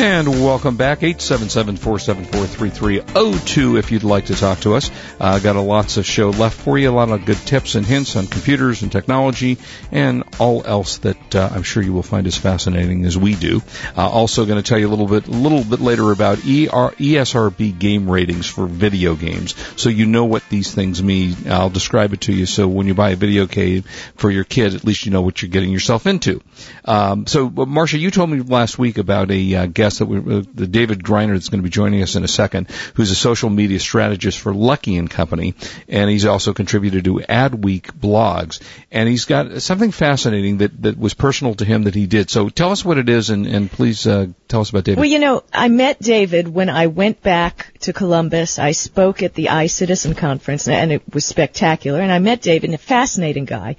And welcome back, 877-474-3302 if you'd like to talk to us. Uh, got a lots of show left for you, a lot of good tips and hints on computers and technology and all else that uh, I'm sure you will find as fascinating as we do. Uh, also going to tell you a little bit, a little bit later about ER, ESRB game ratings for video games. So you know what these things mean. I'll describe it to you so when you buy a video game for your kid, at least you know what you're getting yourself into. Um, so, Marcia, you told me last week about a uh, guest guest that we, uh, the David Griner that's going to be joining us in a second, who's a social media strategist for Luckie and Company, and he's also contributed to Adweek blogs, and he's got something fascinating that that was personal to him that he did. So tell us what it is, and and please uh, tell us about David. Well, you know, I met David when I went back to Columbus. I spoke at the iCitizen conference, and it was spectacular. And I met David, a fascinating guy.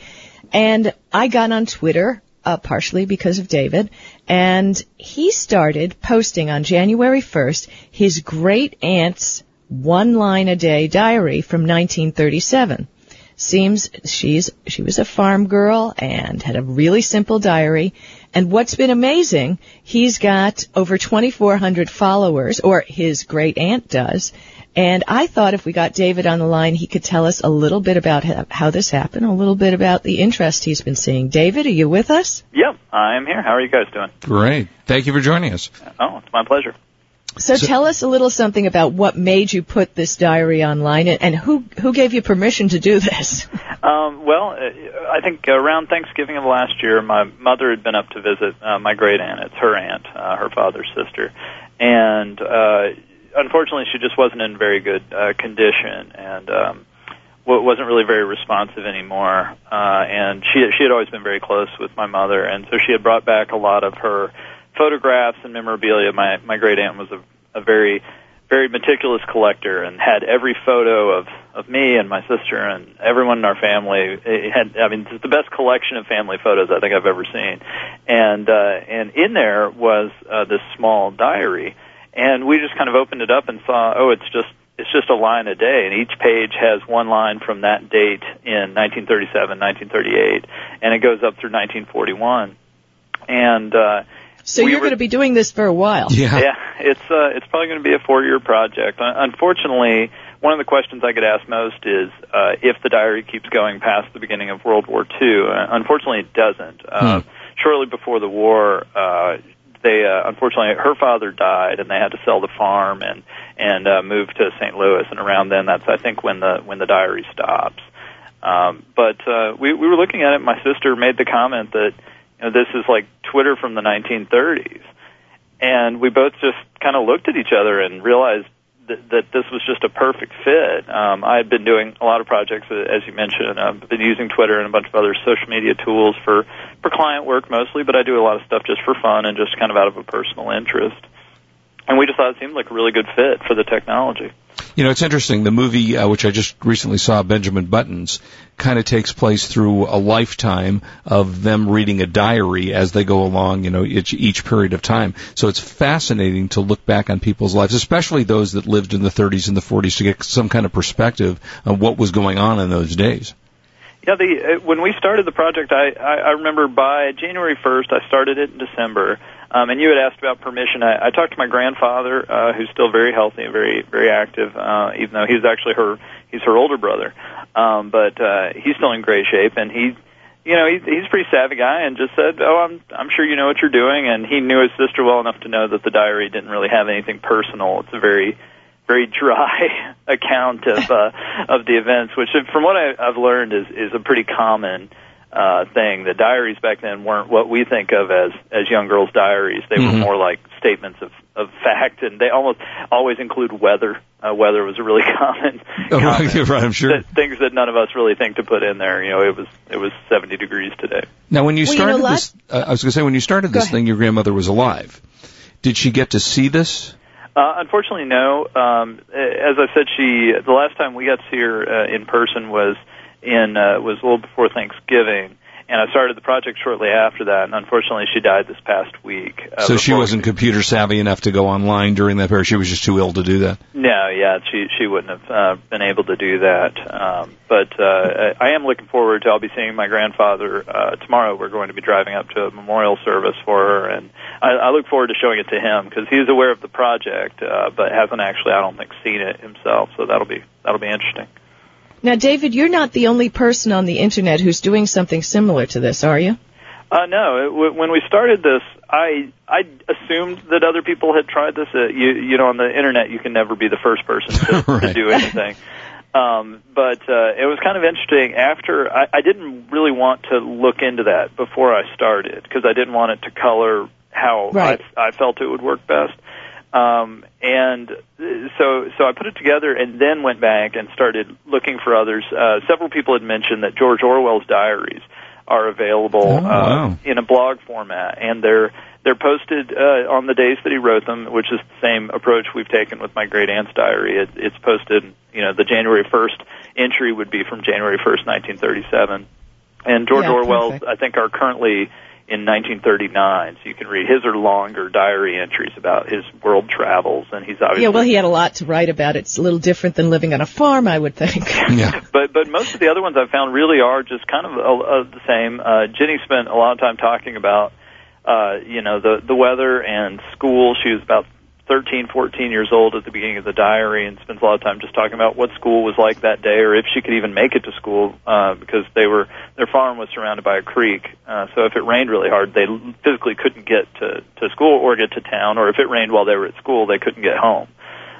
And I got on Twitter uh, partially because of David, and he started posting on January 1st his great aunt's one line a day diary from 1937. Seems she's she was a farm girl and had a really simple diary. And what's been amazing, he's got over 2,400 followers, or his great aunt does, and I thought if we got David on the line, he could tell us a little bit about how this happened, a little bit about the interest he's been seeing. David, are you with us? Yep, I am here. How are you guys doing? Great. Thank you for joining us. Oh, it's my pleasure. So, so, tell us a little something about what made you put this diary online and, and who who gave you permission to do this? Um, well, uh, I think around Thanksgiving of last year, my mother had been up to visit uh, my great aunt. It's her aunt, uh, her father's sister, and uh, unfortunately, she just wasn't in very good uh, condition and um, wasn't really very responsive anymore. Uh, and she she had always been very close with my mother, and so she had brought back a lot of her photographs and memorabilia. My my great aunt was a, a very very meticulous collector and had every photo of of me and my sister and everyone in our family. It had I mean it's the best collection of family photos I think I've ever seen. And uh and in there was uh this small diary and we just kind of opened it up and saw, oh, it's just it's just a line a day, and each page has one line from that date in 1937, 1938, and it goes up through 1941. And uh, so we you're were, going to be doing this for a while. Yeah, yeah. It's uh, it's probably going to be a four-year project. Unfortunately, one of the questions I get asked most is uh, if the diary keeps going past the beginning of World War II. Uh, unfortunately, it doesn't. Uh, hmm. Shortly before the war, uh, they uh, unfortunately her father died and they had to sell the farm and and uh, move to St. Louis and around then that's I think when the when the diary stops. Um, but uh, we we were looking at it. My sister made the comment that you know this is like Twitter from the 1930s, and we both just kind of looked at each other and realized that, this was just a perfect fit. Um, I had been doing a lot of projects, uh, as you mentioned. I've been using Twitter and a bunch of other social media tools for for client work mostly, but I do a lot of stuff just for fun and just kind of out of a personal interest. And we just thought it seemed like a really good fit for the technology. You know, it's interesting. The movie, uh, which I just recently saw, Benjamin Buttons, kind of takes place through a lifetime of them reading a diary as they go along, you know, each, each period of time. So it's fascinating to look back on people's lives, especially those that lived in the 30s and the 40s to get some kind of perspective on what was going on in those days. Yeah, the uh, when we started the project, I, I I remember by January 1st, I started it in December. Um, and you had asked about permission. I, I talked to my grandfather, uh, who's still very healthy and very very active, uh, even though he's actually her he's her older brother. Um, but uh, he's still in great shape, and he, you know, he's he's a pretty savvy guy, and just said, "Oh, I'm I'm sure you know what you're doing." And he knew his sister well enough to know that the diary didn't really have anything personal. It's a very very dry account of uh, of the events, which, from what I, I've learned, is is a pretty common uh, thing. The diaries back then weren't what we think of as as young girls' diaries. They mm-hmm. were more like statements of of fact, and they almost always include weather. Uh, weather was a really common. Oh, right, I'm sure. That, things that none of us really think to put in there. You know, it was it was 70 degrees today. Now, when you well, started you know, this, uh, I was going to say when you started this thing, your grandmother was alive. Did she get to see this? Uh, unfortunately, no. Um, as I said, she the last time we got to see her uh, in person was in uh, was a little before Thanksgiving, and I started the project shortly after that. And unfortunately, she died this past week. Uh, so she wasn't computer savvy enough to go online during that period. She was just too ill to do that. No, yeah, she she wouldn't have uh, been able to do that. Um, but uh, I am looking forward to. I'll be seeing my grandfather uh, tomorrow. We're going to be driving up to a memorial service for her, and I, I look forward to showing it to him because he's aware of the project, uh, but hasn't actually, I don't think, seen it himself. So that'll be that'll be interesting. Now, David, you're not the only person on the internet who's doing something similar to this, are you? Uh, no. It, when we started this, I I assumed that other people had tried this. Uh, you you know, on the internet, you can never be the first person to, right. to do anything. Um, but uh, it was kind of interesting. After I, I didn't really want to look into that before I started because I didn't want it to color how right. I, I felt it would work best. Um, and so, so I put it together and then went back and started looking for others. Uh, several people had mentioned that George Orwell's diaries are available oh, uh, in a blog format, and they're they're posted uh, on the days that he wrote them, which is the same approach we've taken with my great aunt's diary. It, it's posted, you know, the January 1st entry would be from January 1st, 1937. And George yeah, Orwell's, perfect. I think, are currently in 1939. So you can read his or longer diary entries about his world travels, and he's obviously Yeah, well, he had a lot to write about. It's a little different than living on a farm, I would think. Yeah. but but most of the other ones I've found really are just kind of uh, uh, the same. Uh, Genny spent a lot of time talking about uh, you know the the weather and school. She was about 13, 14 years old at the beginning of the diary, and spends a lot of time just talking about what school was like that day, or if she could even make it to school uh, because they were their farm was surrounded by a creek. Uh, so if it rained really hard, they physically couldn't get to to school or get to town, or if it rained while they were at school, they couldn't get home.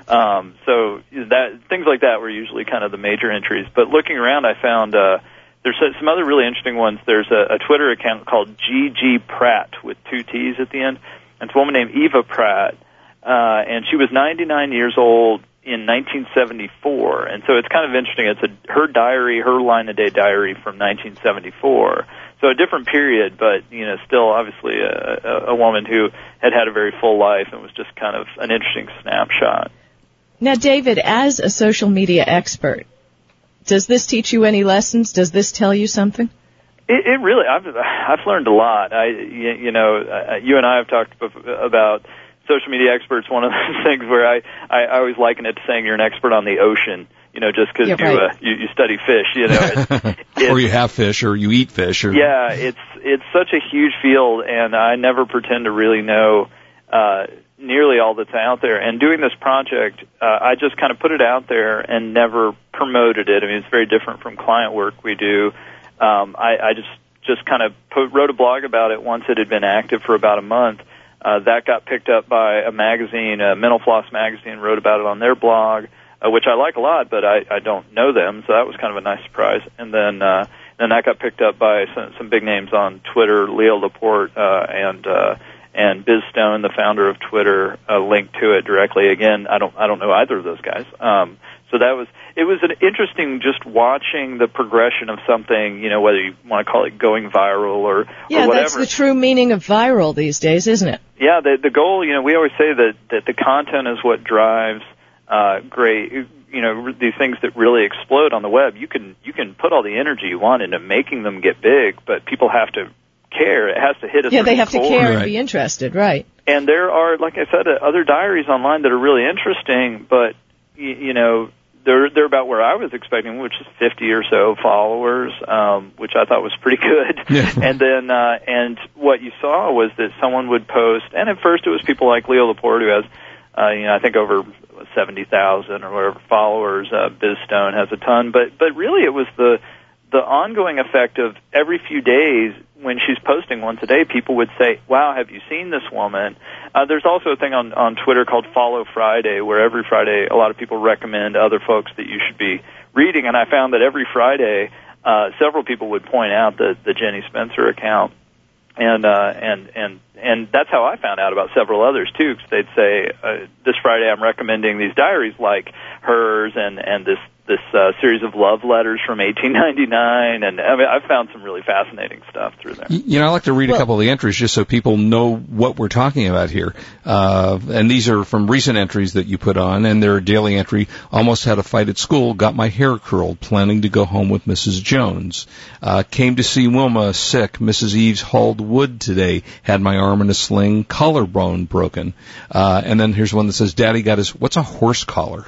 Um, so that things like that were usually kind of the major entries. But looking around, I found uh, there's some other really interesting ones. There's a, a Twitter account called GG Pratt with two T's at the end. And it's a woman named Eva Pratt, uh, and she was 99 years old in 1974. And so it's kind of interesting. It's a her diary, her line of day diary from 1974. So a different period, but you know, still obviously a, a, a woman who had had a very full life and was just kind of an interesting snapshot. Now, David, as a social media expert, does this teach you any lessons? Does this tell you something? It, it really, I've I've learned a lot. I, you, you know, uh, you and I have talked about social media experts. One of those things where I, I I always liken it to saying you're an expert on the ocean. You know, just because Yeah, you, right. uh, you you study fish. You know, it's, it's, or you have fish, or you eat fish, or yeah, it's it's such a huge field, and I never pretend to really know uh, nearly all that's out there. And doing this project, uh, I just kind of put it out there and never promoted it. I mean, it's very different from client work we do. Um, I, I just just kind of put, wrote a blog about it once it had been active for about a month. Uh, that got picked up by a magazine, uh, Mental Floss magazine, wrote about it on their blog, uh, which I like a lot, but I, I don't know them, so that was kind of a nice surprise. And then uh, then that got picked up by some, some big names on Twitter, Leo Laporte uh, and uh, and Biz Stone, the founder of Twitter, uh, linked to it directly. Again, I don't I don't know either of those guys. Um, so that was it was an interesting just watching the progression of something, you know, whether you want to call it going viral or, Yeah, or whatever. that's the true meaning of viral these days, isn't it? Yeah, the the goal, you know, we always say that that the content is what drives uh great you know these things that really explode on the web. You can you can put all the energy you want into making them get big, but people have to care. It has to hit a Yeah, they certain have to chord. care and be interested, right? And there are, like I said, uh, other diaries online that are really interesting, but you, you know they're they're about where I was expecting, which is 50 or so followers, um, which I thought was pretty good. Yeah. And then uh, and what you saw was that someone would post, and at first it was people like Leo Laporte who has, uh, you know, I think over 70,000 or whatever followers. Uh, Biz Stone has a ton, but but really it was the the ongoing effect of every few days when she's posting once a day, people would say, "Wow, have you seen this woman?" Uh, there's also a thing on on Twitter called Follow Friday, where every Friday a lot of people recommend other folks that you should be reading, and I found that every Friday uh, several people would point out the the Genny Spencer account, and uh, and and and that's how I found out about several others too. Because they'd say, uh, "This Friday I'm recommending these diaries like hers and and this this uh, series of love letters from 1899, and I mean, I've found some really fascinating stuff through there. You know, I like to read a couple of the entries just so people know what we're talking about here. Uh, and these are from recent entries that you put on, and their daily entry: almost had a fight at school, got my hair curled, planning to go home with Mrs. Jones. Uh, came to see Wilma sick. Mrs. Eves hauled wood today. Had my arm in a sling, collarbone broken. Uh, and then here's one that says, "Daddy got his what's a horse collar."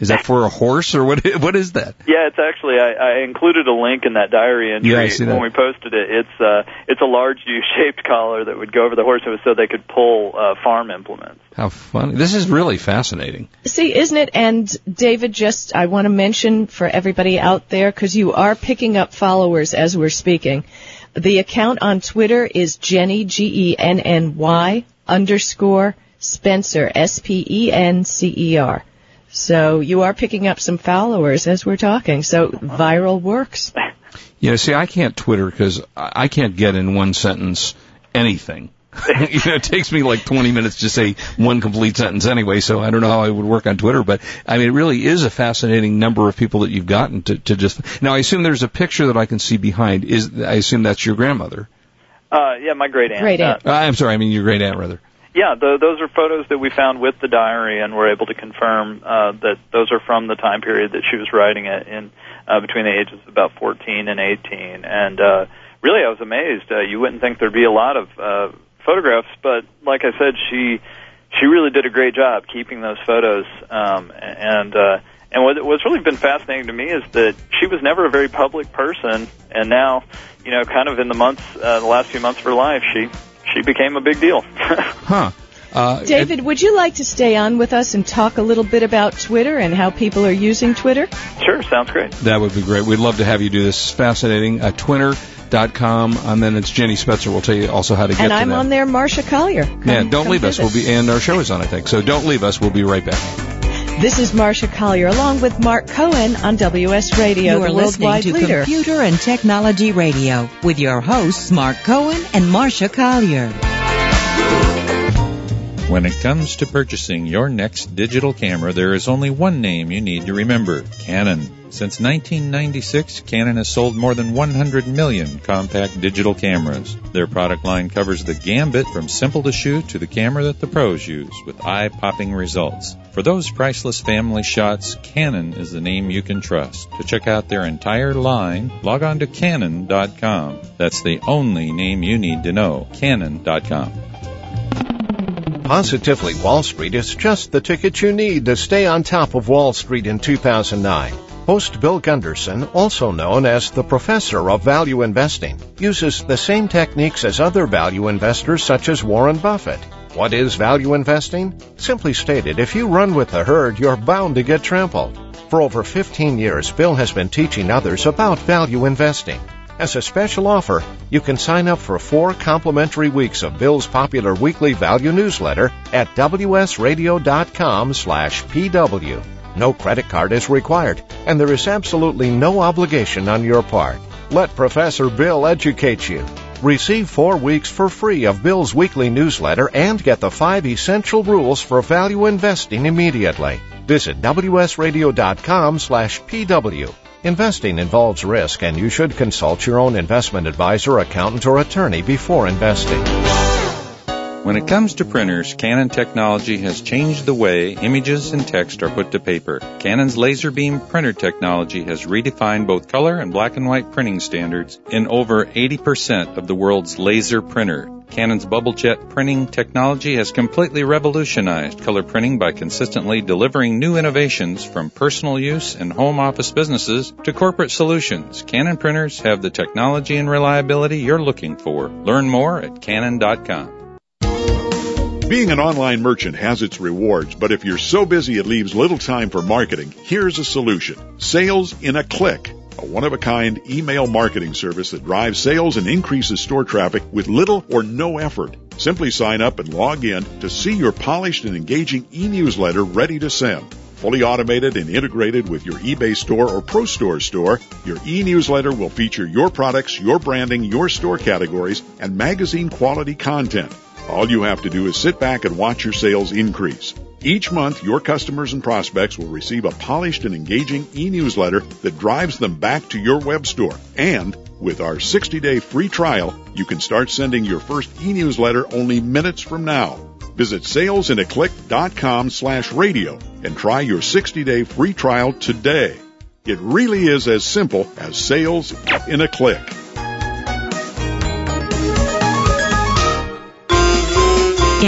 Is that for a horse or what? What is that? Yeah, it's actually I, I included a link in that diary entry Yeah, I see that. when we posted it. It's uh it's a large U-shaped collar that would go over the horse so they could pull uh, farm implements. How funny! This is really fascinating. See, isn't it? And David, just I want to mention for everybody out there because you are picking up followers as we're speaking. The account on Twitter is Genny G E N N Y underscore Spencer S P E N C E R. So you are picking up some followers as we're talking. So viral works. Yeah, see, I can't Twitter because I I can't get in one sentence anything. you know, it takes me like 20 minutes to say one complete sentence anyway, so I don't know how I would work on Twitter, but I mean, it really is a fascinating number of people that you've gotten to, to just, now I assume there's a picture that I can see behind. Is, I assume that's your grandmother. Uh, yeah, my great aunt. Great aunt. Uh, I'm sorry, I mean your great aunt rather. Yeah, the, those are photos that we found with the diary, and we're able to confirm uh, that those are from the time period that she was writing it in uh, between the ages of about 14 and 18. And uh, really, I was amazed. Uh, you wouldn't think there'd be a lot of uh, photographs, but like I said, she she really did a great job keeping those photos. Um, and uh, and what, what's really been fascinating to me is that she was never a very public person, and now, you know, kind of in the months, uh, the last few months of her life, she she became a big deal. Huh. Uh, David, would you like to stay on with us and talk a little bit about Twitter and how people are using Twitter? sure, sounds great. That would be great. We'd love to have you do this. It's fascinating. Uh, Twitter.com, and then it's Genny Spencer. We'll tell you also how to get And to I'm that. on there, Marcia Collier. Come- yeah, don't leave us. visit. We'll be, and our show is on, I think. So don't leave us. We'll be right back. This is Marcia Collier along with Mark Cohen on WS Radio, You are the listening worldwide to leader. Computer and Technology Radio with your hosts, Mark Cohen and Marcia Collier. When it comes to purchasing your next digital camera, there is only one name you need to remember Canon. Since 1996, Canon has sold more than 100 million compact digital cameras. Their product line covers the gambit from simple to shoot to the camera that the pros use with eye popping results. For those priceless family shots, Canon is the name you can trust. To check out their entire line, log on to Canon.com. That's the only name you need to know. Canon.com. Positively Wall Street is just the ticket you need to stay on top of Wall Street in 2009. Host Bill Gunderson, also known as the professor of value investing, uses the same techniques as other value investors such as Warren Buffett. What is value investing? Simply stated, if you run with the herd, you're bound to get trampled. For over 15 years, Bill has been teaching others about value investing. As a special offer, you can sign up for four complimentary weeks of Bill's popular weekly value newsletter at wsradio.com slash pw. No credit card is required, and there is absolutely no obligation on your part. Let Professor Bill educate you. Receive four weeks for free of Bill's weekly newsletter and get the five essential rules for value investing immediately. Visit wsradio.com slash pw. Investing involves risk and you should consult your own investment advisor, accountant, or attorney before investing. When it comes to printers, Canon technology has changed the way images and text are put to paper. Canon's laser beam printer technology has redefined both color and black and white printing standards in over 80% of the world's laser printer. Canon's bubble jet printing technology has completely revolutionized color printing by consistently delivering new innovations from personal use and home office businesses to corporate solutions. Canon printers have the technology and reliability you're looking for. Learn more at canon.com. Being an online merchant has its rewards, but if you're so busy it leaves little time for marketing, here's a solution. Sales in a click. A one-of-a-kind email marketing service that drives sales and increases store traffic with little or no effort. Simply sign up and log in to see your polished and engaging e-newsletter ready to send. Fully automated and integrated with your eBay store or Pro Store store, your e-newsletter will feature your products, your branding, your store categories, and magazine quality content. All you have to do is sit back and watch your sales increase. Each month, your customers and prospects will receive a polished and engaging e-newsletter that drives them back to your web store. And with our 60-day free trial, you can start sending your first e-newsletter only minutes from now. Visit salesinaclick.com slash radio and try your 60-day free trial today. It really is as simple as sales in a click.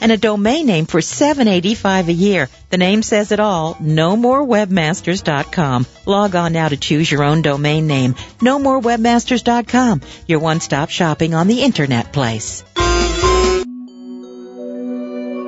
and a domain name for $7.85 a year. The name says it all. No more NoMoreWebmasters.com. Log on now to choose your own domain name. No more NoMoreWebmasters.com. Your one-stop shopping on the internet place.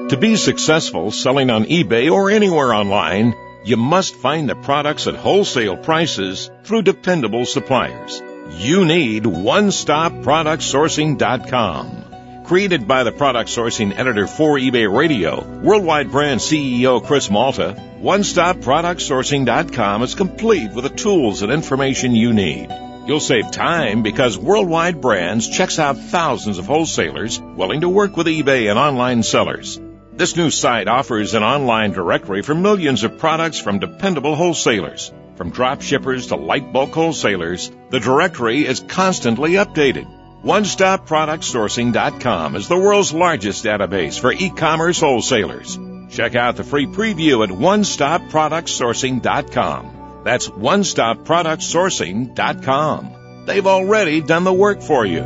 To be successful selling on eBay or anywhere online, you must find the products at wholesale prices through dependable suppliers. You need OneStopProductSourcing.com. Created by the product sourcing editor for eBay Radio, worldwide brand CEO Chris Malta, OneStopProductSourcing.com is complete with the tools and information you need. You'll save time because Worldwide Brands checks out thousands of wholesalers willing to work with eBay and online sellers. This new site offers an online directory for millions of products from dependable wholesalers. From drop shippers to light bulk wholesalers, the directory is constantly updated. OneStopProductSourcing.com is the world's largest database for e-commerce wholesalers. Check out the free preview at OneStopProductSourcing.com. That's OneStopProductSourcing.com. They've already done the work for you.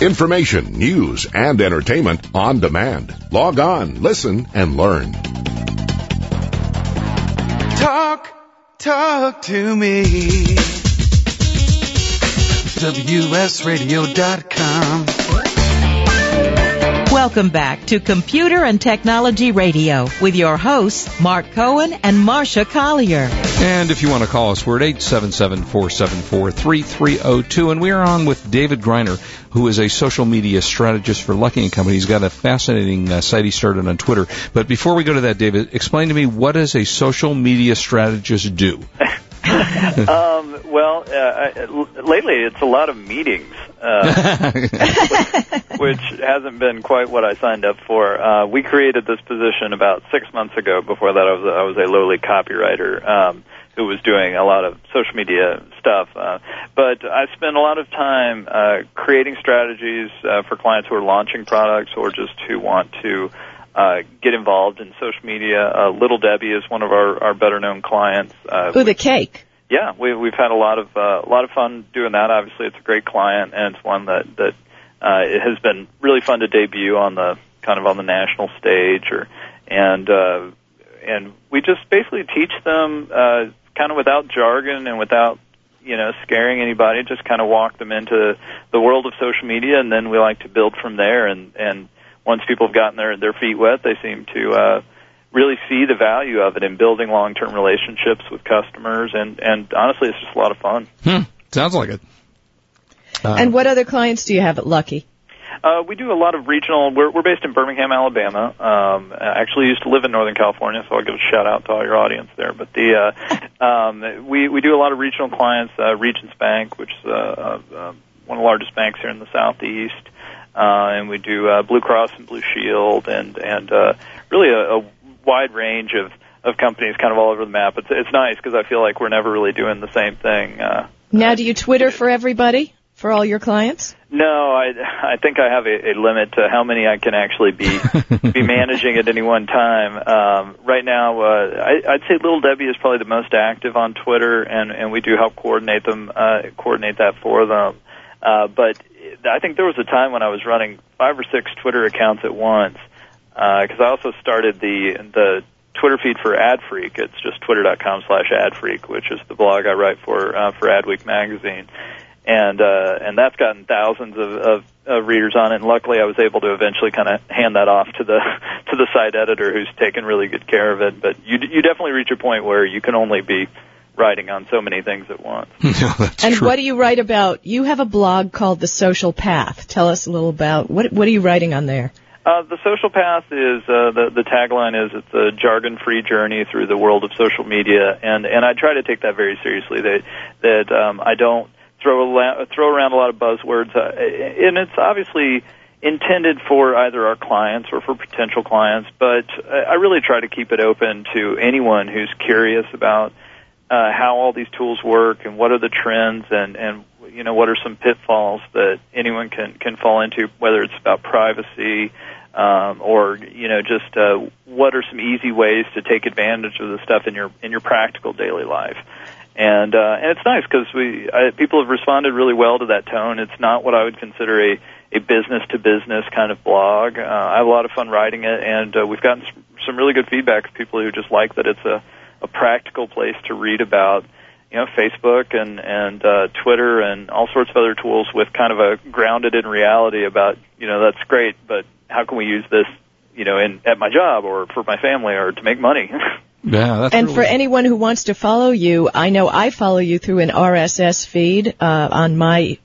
Information, news, and entertainment on demand. Log on, listen, and learn. Talk to me. WSRadio.com. Welcome back to Computer and Technology Radio with your hosts, Mark Cohen and Marcia Collier. And if you want to call us, we're at 877-474-3302. And we are on with David Griner, who is a social media strategist for Luckie & Company. He's got a fascinating uh, site he started on Twitter. But before we go to that, David, explain to me what does a social media strategist do? um, well, uh, I, lately it's a lot of meetings, uh, which hasn't been quite what I signed up for. Uh, we created this position about six months ago. Before that, I was I was a lowly copywriter um, who was doing a lot of social media stuff. Uh, but I spend a lot of time uh, creating strategies uh, for clients who are launching products or just who want to. Uh, get involved in social media. Uh, Little Debbie is one of our, our better known clients. Uh, Ooh, the cake. Yeah, we, we've had a lot of uh, a lot of fun doing that. Obviously, it's a great client, and it's one that that uh, it has been really fun to debut on the kind of on the national stage, or and uh, and we just basically teach them uh, kind of without jargon and without you know scaring anybody. Just kind of walk them into the world of social media, and then we like to build from there. And and once people have gotten their their feet wet, they seem to uh, really see the value of it in building long term relationships with customers. And and honestly, it's just a lot of fun. Hmm. Sounds like it. Uh, and what other clients do you have at Luckie? Uh, we do a lot of regional. We're, we're based in Birmingham, Alabama. Um, I actually used to live in Northern California, so I'll give a shout out to all your audience there. But the uh, um, we we do a lot of regional clients. Uh, Regions Bank, which is uh, uh, one of the largest banks here in the southeast, uh, and we do uh, Blue Cross and Blue Shield, and and uh, really a, a wide range of of companies, kind of all over the map. It's it's nice because I feel like we're never really doing the same thing. Uh, now, do you Twitter for everybody? For all your clients? No, I I think I have a, a limit to how many I can actually be be managing at any one time. Um, right now, uh, I, I'd say Little Debbie is probably the most active on Twitter, and and we do help coordinate them, uh, coordinate that for them. Uh, but I think there was a time when I was running five or six Twitter accounts at once because I also started the the Twitter feed for AdFreak. It's just twitter.com slash AdFreak, which is the blog I write for uh, for Adweek magazine, and uh, and that's gotten thousands of, of, of readers on it. And luckily, I was able to eventually kind of hand that off to the to the site editor, who's taken really good care of it. But you you definitely reach a point where you can only be writing on so many things at once. and true. what do you write about? You have a blog called The Social Path. Tell us a little about what what are you writing on there? Uh, the social path is uh, the the tagline is it's a jargon free journey through the world of social media, and and I try to take that very seriously. That that um, I don't throw a, throw around a lot of buzzwords, uh, and it's obviously intended for either our clients or for potential clients, but I really try to keep it open to anyone who's curious about uh, how all these tools work and what are the trends and and you know what are some pitfalls that anyone can can fall into, whether it's about privacy um, or you know just uh, what are some easy ways to take advantage of the stuff in your in your practical daily life. And uh, and it's nice because we I, people have responded really well to that tone. It's not what I would consider a a business to business kind of blog. Uh, I have a lot of fun writing it, and uh, we've gotten some, really good feedback of people who just like that it's a a practical place to read about you know Facebook and and uh, Twitter and all sorts of other tools with kind of a grounded in reality about you know that's great, but how can we use this you know in at my job or for my family or to make money? Yeah, that's and really- for anyone who wants to follow you, I know I follow you through an RSS feed uh, on my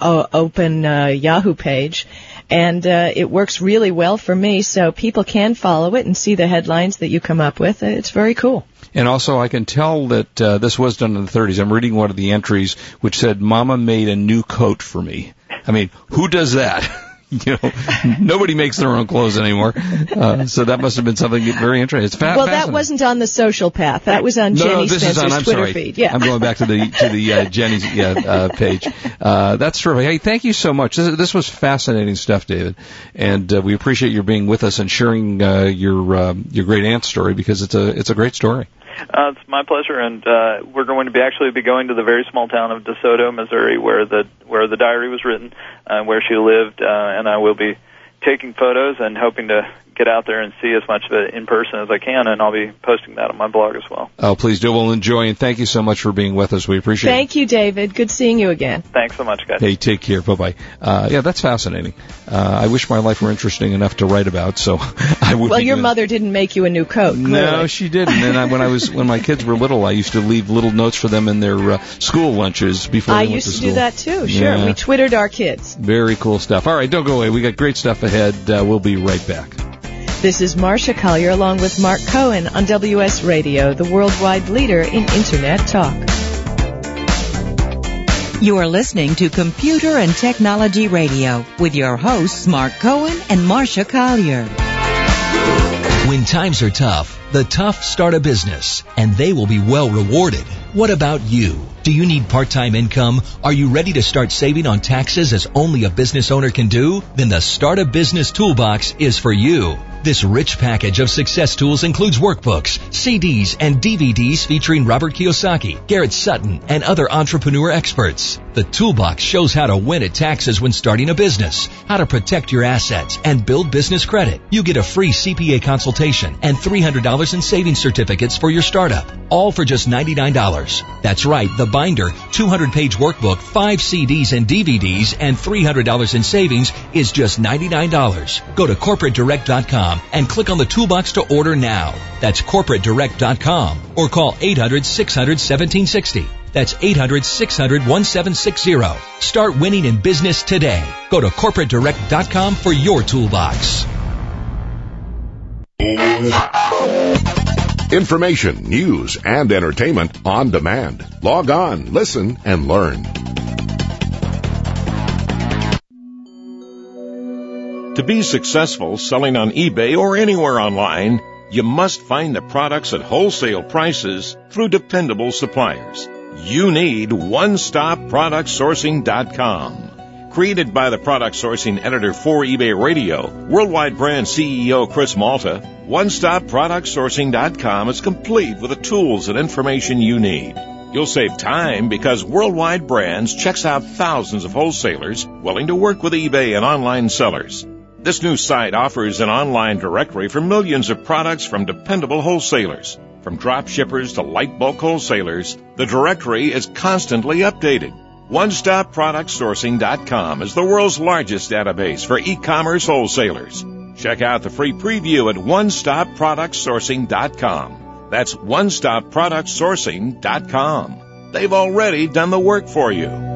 uh, open uh, Yahoo page, and uh, it works really well for me. So people can follow it and see the headlines that you come up with. It's very cool. And also, I can tell that uh, this was done in the 30s. I'm reading one of the entries which said, "Mama made a new coat for me." I mean, who does that? you know, nobody makes their own clothes anymore. Uh, so that must have been something very interesting. It's fa- well, that wasn't on the social path. That was on no, Genny no, this Spencer's is on. I'm Twitter sorry. feed. Yeah. I'm going back to the to the uh, Genny's yeah, uh, page. Uh, that's terrific. Hey, thank you so much. This, this was fascinating stuff, David, and uh, we appreciate your being with us and sharing uh, your um, your great aunt story because it's a it's a great story. Uh, it's my pleasure, and uh, we're going to be actually be going to the very small town of DeSoto, Missouri, where the where the diary was written, uh, where she lived, uh, and I will be taking photos and hoping to get out there and see as much of it in person as I can, and I'll be posting that on my blog as well. Oh, please do. We'll enjoy and thank you so much for being with us. We appreciate it. Thank you, David. Good seeing you again. Thanks so much, guys. Hey, take care. Bye bye. Uh, yeah, that's fascinating. Uh, I wish my life were interesting enough to write about, so I would. Well, be your doing- mother didn't make you a new coat. No, she didn't. And I, when I was when my kids were little, I used to leave little notes for them in their uh, school lunches before I they went used to to school. do that too. Sure, Yeah. we twittered our kids. Very cool stuff. All right, don't go away. We got great stuff ahead. Uh, we'll be right back. This is Marcia Collier along with Mark Cohen on WS Radio, the worldwide leader in Internet talk. You are listening to Computer and Technology Radio with your hosts Mark Cohen and Marcia Collier. When times are tough, the tough start a business, and they will be well rewarded. What about you? Do you need part-time income? Are you ready to start saving on taxes as only a business owner can do? Then the Start a Business Toolbox is for you. This rich package of success tools includes workbooks, CDs, and DVDs featuring Robert Kiyosaki, Garrett Sutton, and other entrepreneur experts. The toolbox shows how to win at taxes when starting a business, how to protect your assets, and build business credit. You get a free CPA consultation and $300 in savings certificates for your startup, all for just $99. That's right, the binder, 200 page workbook, 5 CDs and DVDs, and $300 in savings is just $99. Go to corporatedirect.com and click on the toolbox to order now. That's corporatedirect.com or call 800 600 1760. That's 800 600 1760. Start winning in business today. Go to corporatedirect.com for your toolbox. Information, news, and entertainment on demand. Log on, listen, and learn. To be successful selling on eBay or anywhere online, you must find the products at wholesale prices through dependable suppliers. You need OneStopProductSourcing.com. Created by the product sourcing editor for eBay Radio, worldwide brand CEO Chris Malta, OneStopProductSourcing.com is complete with the tools and information you need. You'll save time because Worldwide Brands checks out thousands of wholesalers willing to work with eBay and online sellers. This new site offers an online directory for millions of products from dependable wholesalers. From drop shippers to light bulk wholesalers, the directory is constantly updated. OneStopProductSourcing.com is the world's largest database for e-commerce wholesalers. Check out the free preview at OneStopProductSourcing.com. That's OneStopProductSourcing.com. They've already done the work for you.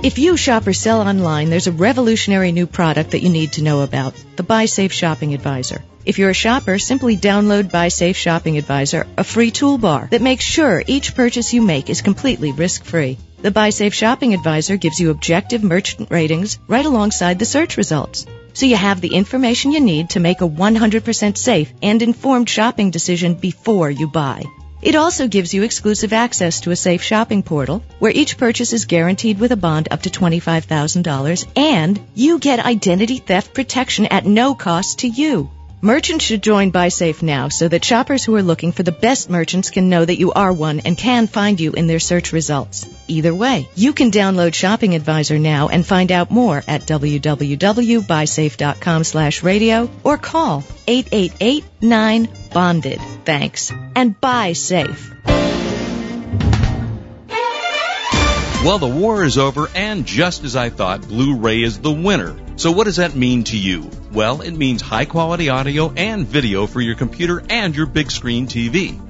If you shop or sell online, there's a revolutionary new product that you need to know about the BuySafe Shopping Advisor. If you're a shopper, simply download BuySafe Shopping Advisor, a free toolbar that makes sure each purchase you make is completely risk free. The BuySafe Shopping Advisor gives you objective merchant ratings right alongside the search results. So you have the information you need to make a 100% safe and informed shopping decision before you buy. It also gives you exclusive access to a safe shopping portal where each purchase is guaranteed with a bond up to $25,000 and you get identity theft protection at no cost to you. Merchants should join BuySafe now so that shoppers who are looking for the best merchants can know that you are one and can find you in their search results. Either way, you can download Shopping Advisor now and find out more at www.buysafe.com slash radio or call 888-9-BONDED. Thanks. And buy safe. Well, the war is over, and just as I thought, Blu-ray is the winner. So what does that mean to you? Well, it means high quality audio and video for your computer and your big screen TV.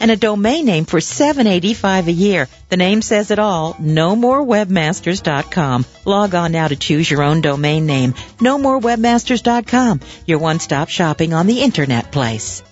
and a domain name for $7.85 a year. The name says it all. NoMoreWebmasters.com. Log on now to choose your own domain name. NoMoreWebmasters.com. Your one-stop shopping on the internet place.